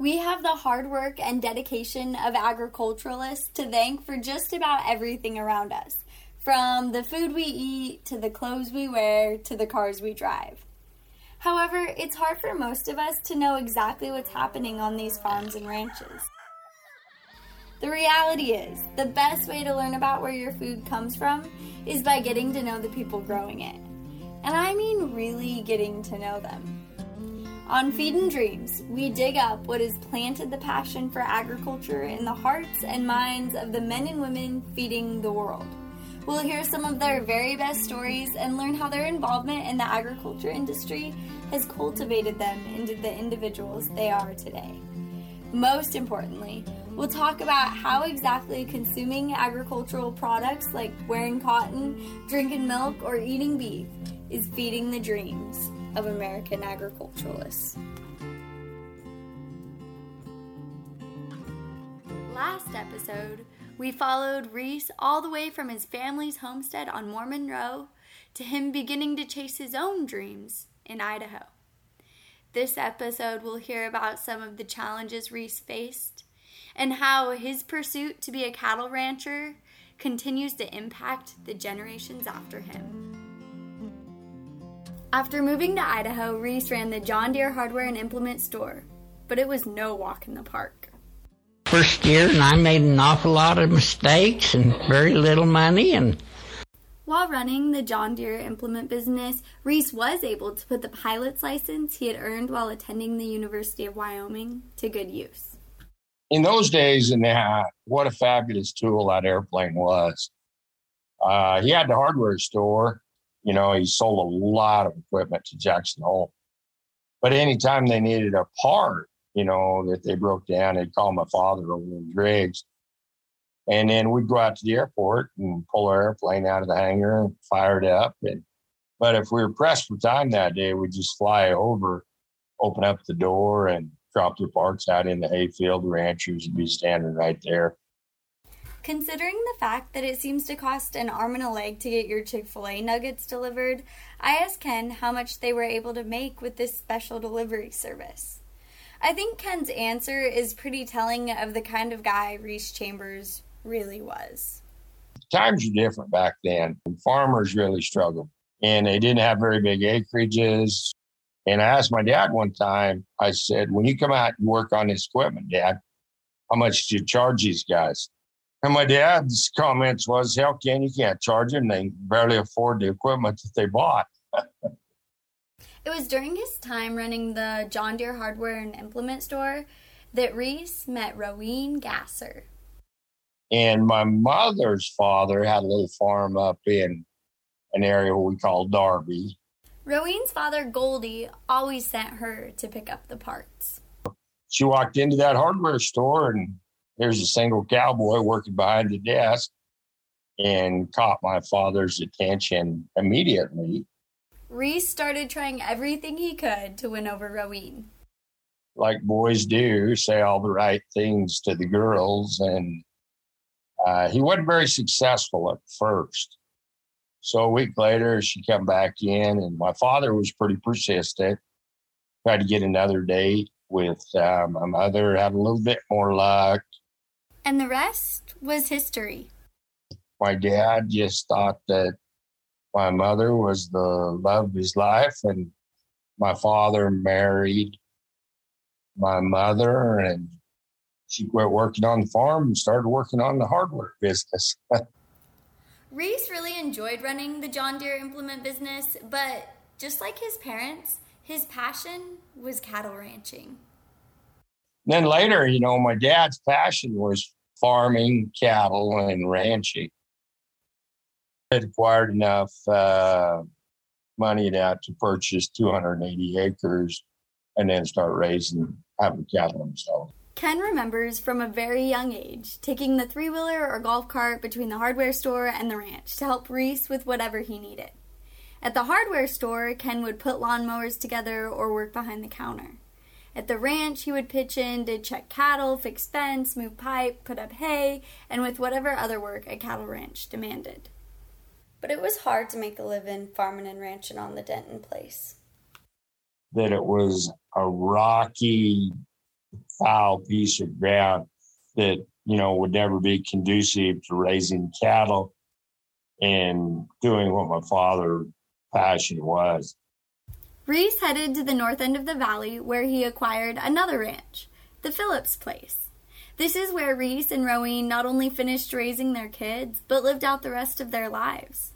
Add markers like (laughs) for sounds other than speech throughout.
We have the hard work and dedication of agriculturalists to thank for just about everything around us, from the food we eat to the clothes we wear to the cars we drive. However, it's hard for most of us to know exactly what's happening on these farms and ranches. The reality is, the best way to learn about where your food comes from is by getting to know the people growing it. And I mean really getting to know them. On Feedin' Dreams, we dig up what has planted the passion for agriculture in the hearts and minds of the men and women feeding the world. We'll hear some of their very best stories and learn how their involvement in the agriculture industry has cultivated them into the individuals they are today. Most importantly, we'll talk about how exactly consuming agricultural products like wearing cotton, drinking milk, or eating beef is feeding the dreams of American agriculturalists. Last episode, we followed Reese all the way from his family's homestead on Mormon Row to him beginning to chase his own dreams in Idaho. This episode, we'll hear about some of the challenges Reese faced and how his pursuit to be a cattle rancher continues to impact the generations after him. After moving to Idaho, Reese ran the John Deere hardware and implement store, but it was no walk in the park. First year, and I made an awful lot of mistakes and very little money, and while running the John Deere implement business, Reese was able to put the pilot's license he had earned while attending the University of Wyoming to good use. In those days, and uh, what a fabulous tool that airplane was. Uh, he had the hardware store, you know, he sold a lot of equipment to Jackson Hole. But anytime they needed a part, you know, that they broke down, they'd call my father over in Driggs. And then we'd go out to the airport and pull our airplane out of the hangar and fire it up. And, but if we were pressed for time that day, we'd just fly over, open up the door, and drop the parts out in the hayfield. The ranchers would be standing right there. Considering the fact that it seems to cost an arm and a leg to get your Chick fil A nuggets delivered, I asked Ken how much they were able to make with this special delivery service. I think Ken's answer is pretty telling of the kind of guy Reese Chambers really was. Times were different back then. Farmers really struggled and they didn't have very big acreages. And I asked my dad one time, I said, when you come out and work on this equipment, Dad, how much do you charge these guys? And my dad's comments was, hell, can you can't charge them. They barely afford the equipment that they bought. (laughs) it was during his time running the John Deere hardware and implement store that Reese met Roween Gasser. And my mother's father had a little farm up in an area we call Darby. Roween's father, Goldie, always sent her to pick up the parts. She walked into that hardware store and there's a single cowboy working behind the desk and caught my father's attention immediately. Reese started trying everything he could to win over Roween. Like boys do, say all the right things to the girls. And uh, he wasn't very successful at first. So a week later, she come back in, and my father was pretty persistent. Tried to get another date with uh, my mother, had a little bit more luck. And the rest was history. My dad just thought that my mother was the love of his life, and my father married my mother, and she quit working on the farm and started working on the hardware business. (laughs) Reese really enjoyed running the John Deere implement business, but just like his parents, his passion was cattle ranching. Then later, you know, my dad's passion was farming, cattle, and ranching. Had acquired enough uh, money now to purchase 280 acres and then start raising, having cattle himself. Ken remembers from a very young age taking the three wheeler or golf cart between the hardware store and the ranch to help Reese with whatever he needed. At the hardware store, Ken would put lawnmowers together or work behind the counter. At the ranch, he would pitch in to check cattle, fix fence, move pipe, put up hay, and with whatever other work a cattle ranch demanded. But it was hard to make a living farming and ranching on the Denton place. That it was a rocky foul piece of ground that, you know, would never be conducive to raising cattle and doing what my father passion was. Reese headed to the north end of the valley where he acquired another ranch, the Phillips Place. This is where Reese and Rowene not only finished raising their kids, but lived out the rest of their lives.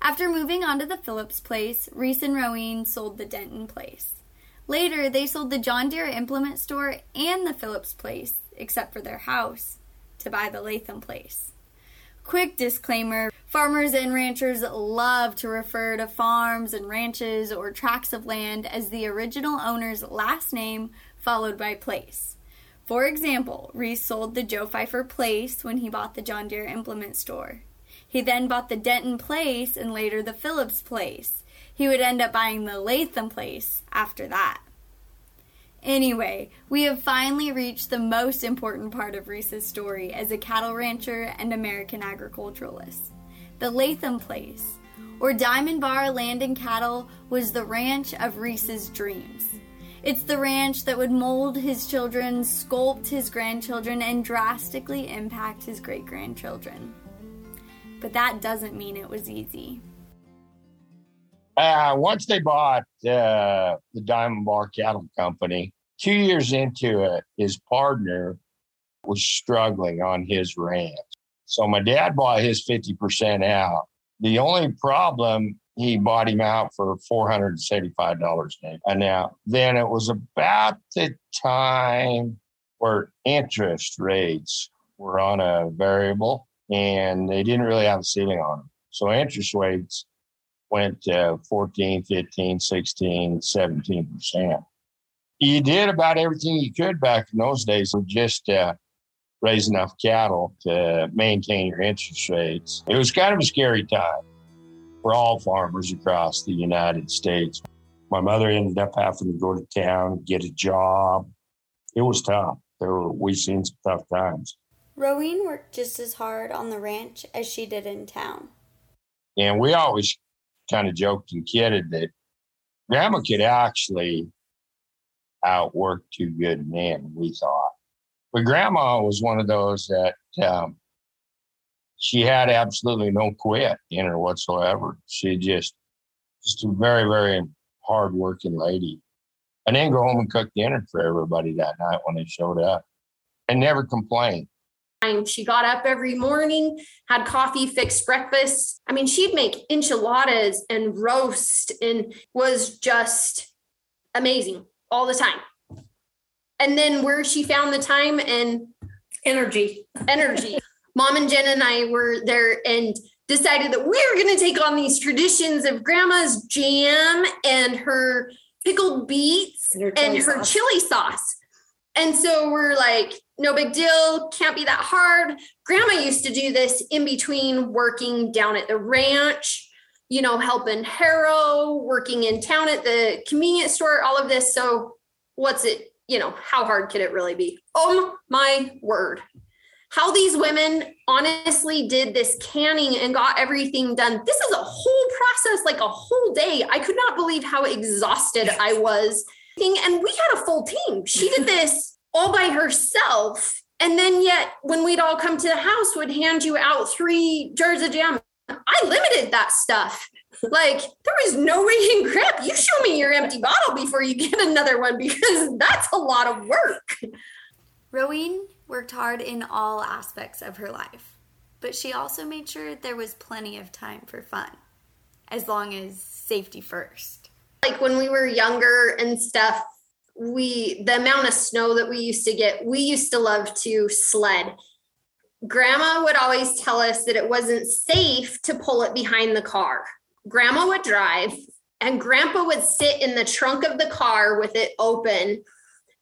After moving on to the Phillips Place, Reese and Rowene sold the Denton Place. Later, they sold the John Deere Implement Store and the Phillips Place, except for their house, to buy the Latham Place. Quick disclaimer farmers and ranchers love to refer to farms and ranches or tracts of land as the original owner's last name followed by place. For example, Reese sold the Joe Pfeiffer Place when he bought the John Deere Implement Store. He then bought the Denton Place and later the Phillips Place. He would end up buying the Latham Place after that. Anyway, we have finally reached the most important part of Reese's story as a cattle rancher and American agriculturalist. The Latham Place, or Diamond Bar Land and Cattle, was the ranch of Reese's dreams. It's the ranch that would mold his children, sculpt his grandchildren, and drastically impact his great grandchildren. But that doesn't mean it was easy. Uh, once they bought uh, the Diamond Bar Cattle Company, two years into it, his partner was struggling on his ranch. So my dad bought his 50% out. The only problem, he bought him out for $475 an hour. Then it was about the time where interest rates were on a variable and they didn't really have a ceiling on them. So interest rates went to 14, 15, 16, 17%. You did about everything you could back in those days to just uh, raise enough cattle to maintain your interest rates. It was kind of a scary time for all farmers across the United States. My mother ended up having to go to town, get a job. It was tough. There were, we seen some tough times. Rowene worked just as hard on the ranch as she did in town. And we always kind of joked and kidded that grandma could actually outwork two good men, we thought. But grandma was one of those that um, she had absolutely no quit in her whatsoever. She just, just a very, very hardworking lady. And then go home and cook dinner for everybody that night when they showed up and never complained. She got up every morning, had coffee, fixed breakfast. I mean, she'd make enchiladas and roast and was just amazing all the time. And then where she found the time and energy. Energy. Mom and Jen and I were there and decided that we were going to take on these traditions of grandma's jam and her pickled beets and her chili, and her chili sauce. And so we're like, no big deal, can't be that hard. Grandma used to do this in between working down at the ranch, you know, helping harrow, working in town at the convenience store, all of this. So, what's it, you know, how hard could it really be? Oh my word. How these women honestly did this canning and got everything done. This is a whole process, like a whole day. I could not believe how exhausted I was. And we had a full team. She did this all by herself. And then yet when we'd all come to the house, would hand you out three jars of jam. I limited that stuff. Like there was no way in crap. You show me your empty bottle before you get another one because (laughs) that's a lot of work. Rowene worked hard in all aspects of her life, but she also made sure there was plenty of time for fun, as long as safety first. Like when we were younger and stuff, we the amount of snow that we used to get we used to love to sled. Grandma would always tell us that it wasn't safe to pull it behind the car. Grandma would drive and grandpa would sit in the trunk of the car with it open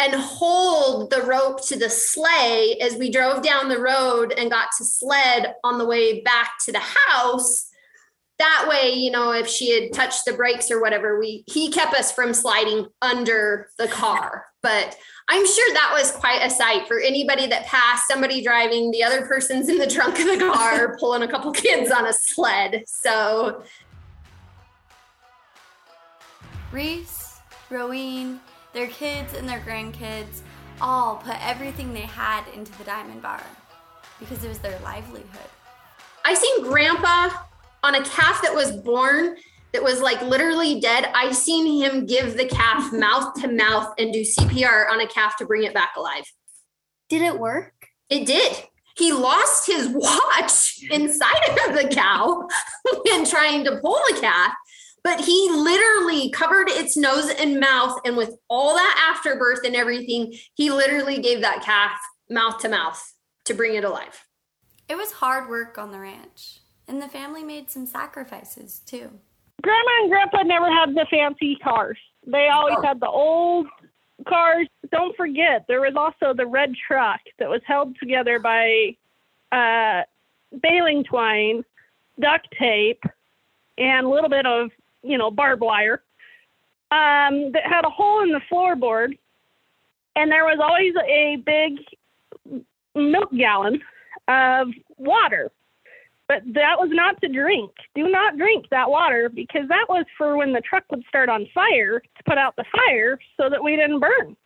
and hold the rope to the sleigh as we drove down the road and got to sled on the way back to the house that way, you know, if she had touched the brakes or whatever, we he kept us from sliding under the car. But I'm sure that was quite a sight for anybody that passed somebody driving, the other person's in the trunk of the car (laughs) pulling a couple kids on a sled. So Reese, Rowene, their kids and their grandkids all put everything they had into the diamond bar because it was their livelihood. I seen grandpa on a calf that was born that was like literally dead. I seen him give the calf mouth to mouth and do CPR on a calf to bring it back alive. Did it work? It did. He lost his watch inside of the cow (laughs) when trying to pull the calf, but he literally covered its nose and mouth. And with all that afterbirth and everything, he literally gave that calf mouth to mouth to bring it alive. It was hard work on the ranch, and the family made some sacrifices too. Grandma and Grandpa never had the fancy cars. They always oh. had the old cars. Don't forget, there was also the red truck that was held together by uh, baling twine, duct tape, and a little bit of, you know, barbed wire um, that had a hole in the floorboard. And there was always a big milk gallon of water but that was not to drink. Do not drink that water because that was for when the truck would start on fire to put out the fire so that we didn't burn.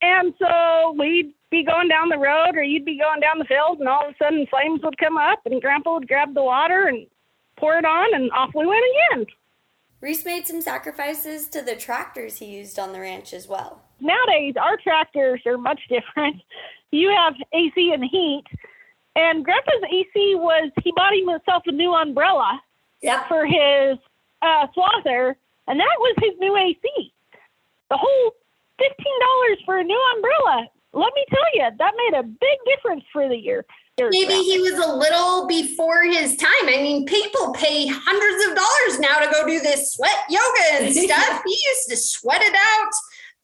And so we'd be going down the road or you'd be going down the field and all of a sudden flames would come up and grandpa would grab the water and pour it on and off we went again. Reese made some sacrifices to the tractors he used on the ranch as well. Nowadays, our tractors are much (laughs) different. You have AC and heat, and Grandpa's AC was he bought himself a new umbrella yep. for his uh, swather, and that was his new AC. The whole fifteen dollars for a new umbrella. Let me tell you, that made a big difference for the year. Maybe he was a little before his time. I mean, people pay hundreds of dollars now to go do this sweat yoga and (laughs) stuff. he used to sweat it out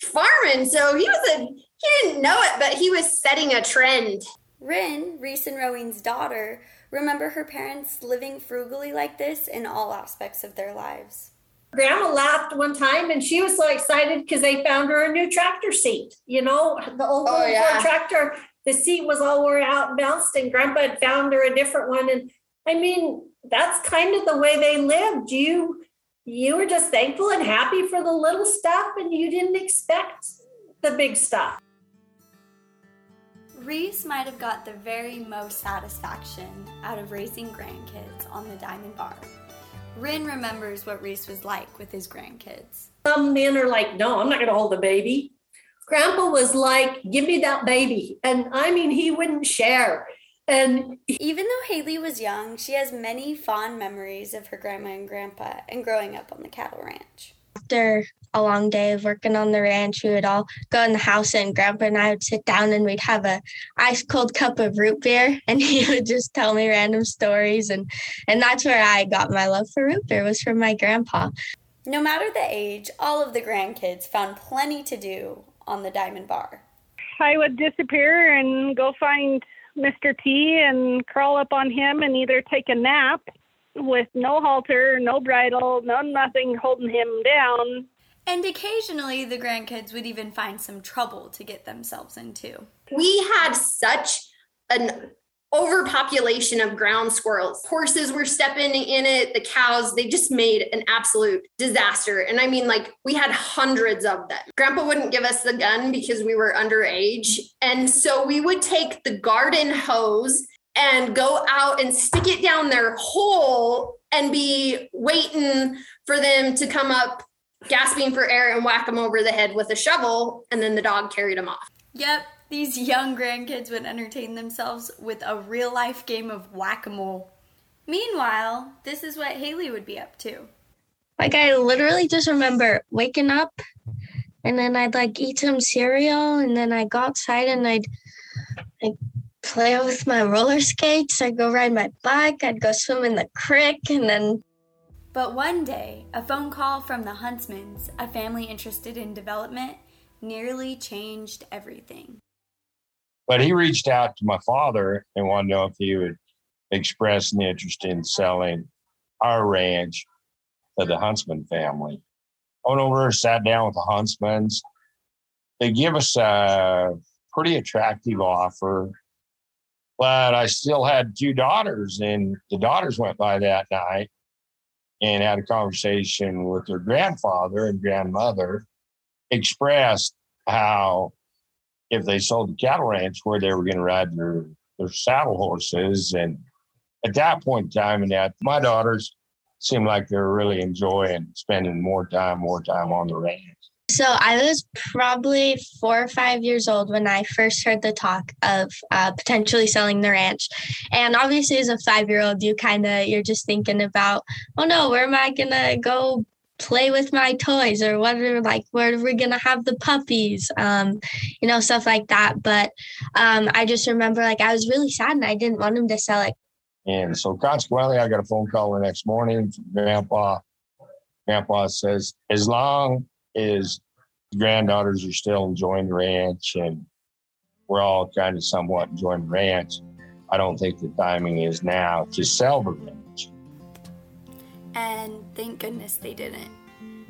farming. So he was a he didn't know it, but he was setting a trend. Rin, Reese and Rowan's daughter, remember her parents living frugally like this in all aspects of their lives. Grandma laughed one time and she was so excited because they found her a new tractor seat. You know, the old oh, yeah. tractor, the seat was all worn out and bounced, and Grandpa had found her a different one. And I mean, that's kind of the way they lived. You you were just thankful and happy for the little stuff, and you didn't expect the big stuff. Reese might have got the very most satisfaction out of raising grandkids on the Diamond Bar. Rin remembers what Reese was like with his grandkids. Some men are like, no, I'm not going to hold the baby. Grandpa was like, give me that baby. And I mean, he wouldn't share. And even though Haley was young, she has many fond memories of her grandma and grandpa and growing up on the cattle ranch. After a long day of working on the ranch, we would all go in the house and grandpa and I would sit down and we'd have a ice cold cup of root beer (laughs) and he would just tell me random stories and and that's where I got my love for root beer was from my grandpa. No matter the age, all of the grandkids found plenty to do on the Diamond Bar. I would disappear and go find Mr. T and crawl up on him and either take a nap with no halter, no bridle, no nothing holding him down, and occasionally the grandkids would even find some trouble to get themselves into. We had such an overpopulation of ground squirrels. Horses were stepping in it, the cows, they just made an absolute disaster. And I mean, like, we had hundreds of them. Grandpa wouldn't give us the gun because we were underage. And so we would take the garden hose and go out and stick it down their hole and be waiting for them to come up gasping for air and whack them over the head with a shovel, and then the dog carried them off. Yep, these young grandkids would entertain themselves with a real life game of whack a mole. Meanwhile, this is what Haley would be up to. Like, I literally just remember waking up and then I'd like eat some cereal and then I'd go outside and I'd like play with my roller skates. I'd go ride my bike. I'd go swim in the creek and then but one day, a phone call from the Huntsmans, a family interested in development, nearly changed everything. But he reached out to my father and wanted to know if he would express an interest in selling our ranch to the Huntsman family. Went over, sat down with the Huntsmans. They give us a pretty attractive offer, but I still had two daughters, and the daughters went by that night and had a conversation with their grandfather and grandmother, expressed how if they sold the cattle ranch where they were going to ride their, their saddle horses. And at that point in time, and that my daughters seemed like they were really enjoying spending more time, more time on the ranch. So I was probably four or five years old when I first heard the talk of uh, potentially selling the ranch, and obviously as a five year old, you kind of you're just thinking about, oh no, where am I gonna go play with my toys or what are like where are we gonna have the puppies? Um you know stuff like that. But um i just remember like i was really sad and i didn't want him to sell it. And so consequently i got a phone call the next morning grandpa. Grandpa says as long as granddaughters are still enjoying the ranch and we're all kind of somewhat enjoying the ranch i don't think the timing is now to sell the ranch and thank goodness they didn't.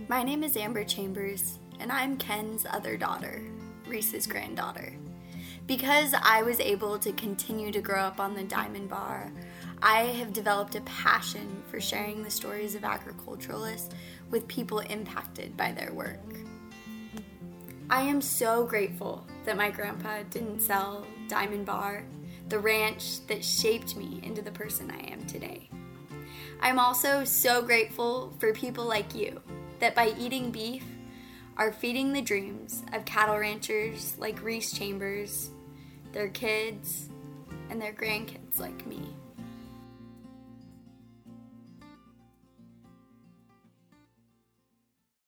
My name is Amber Chambers, and I'm Ken's other daughter, Reese's granddaughter. Because I was able to continue to grow up on the Diamond Bar, I have developed a passion for sharing the stories of agriculturalists with people impacted by their work. I am so grateful that my grandpa didn't sell Diamond Bar, the ranch that shaped me into the person I am today. I'm also so grateful for people like you that by eating beef are feeding the dreams of cattle ranchers like Reese Chambers, their kids, and their grandkids like me.